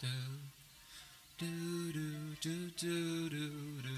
do, do, do, do, do, do, do.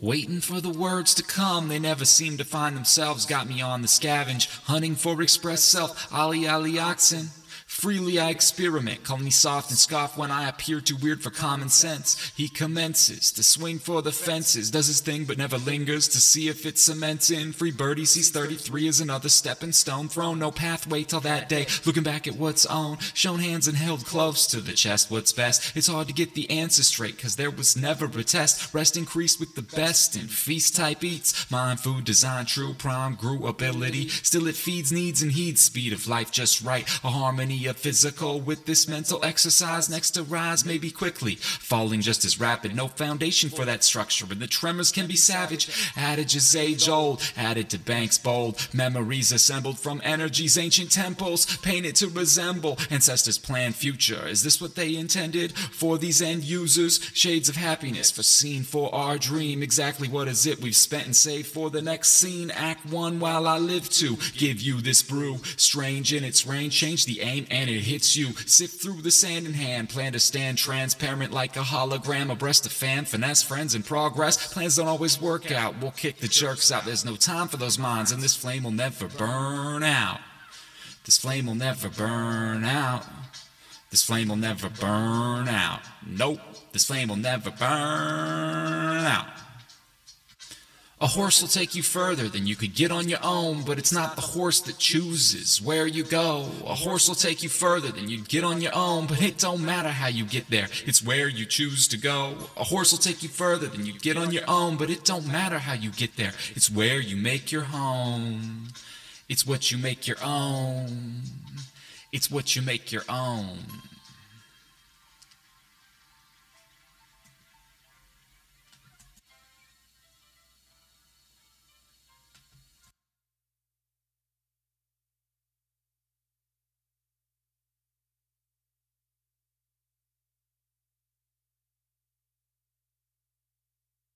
Waiting for the words to come, they never seem to find themselves. Got me on the scavenge, hunting for express self. olly olly oxen. Freely I experiment, call me soft and scoff when I appear too weird for common sense. He commences to swing for the fences, does his thing but never lingers to see if it cements in. Free birdie sees 33 as another stepping stone thrown, no pathway till that day. Looking back at what's own, shown hands and held close to the chest. What's best? It's hard to get the answer straight, cause there was never a test. Rest increased with the best in feast type eats. Mind, food, design, true prime, grew ability. Still it feeds needs and heeds speed of life just right. A harmony of physical with this mental exercise next to rise maybe quickly. Falling just as rapid no foundation for that structure. And the tremors can be savage. Adages age old added to banks bold. Memories assembled from energies ancient temples painted to resemble ancestors planned future. Is this what they intended for these end users? Shades of happiness foreseen for our dream. Exactly what is it we've spent and saved for the next scene? Act one while i live to give you this brew. Strange in its range change the aim and it hits you. Sift through the sand in hand, plan to stand transparent like a hologram, abreast of fan, finesse friends in progress. Plans don't always work out, we'll kick the jerks out. There's no time for those minds, and this flame will never burn out. This flame will never burn out. This flame will never burn out. Nope, this flame will never burn out. A horse will take you further than you could get on your own, but it's not the horse that chooses where you go. A horse will take you further than you'd get on your own, but it don't matter how you get there, it's where you choose to go. A horse will take you further than you'd get on your own, but it don't matter how you get there, it's where you make your home. It's what you make your own. It's what you make your own.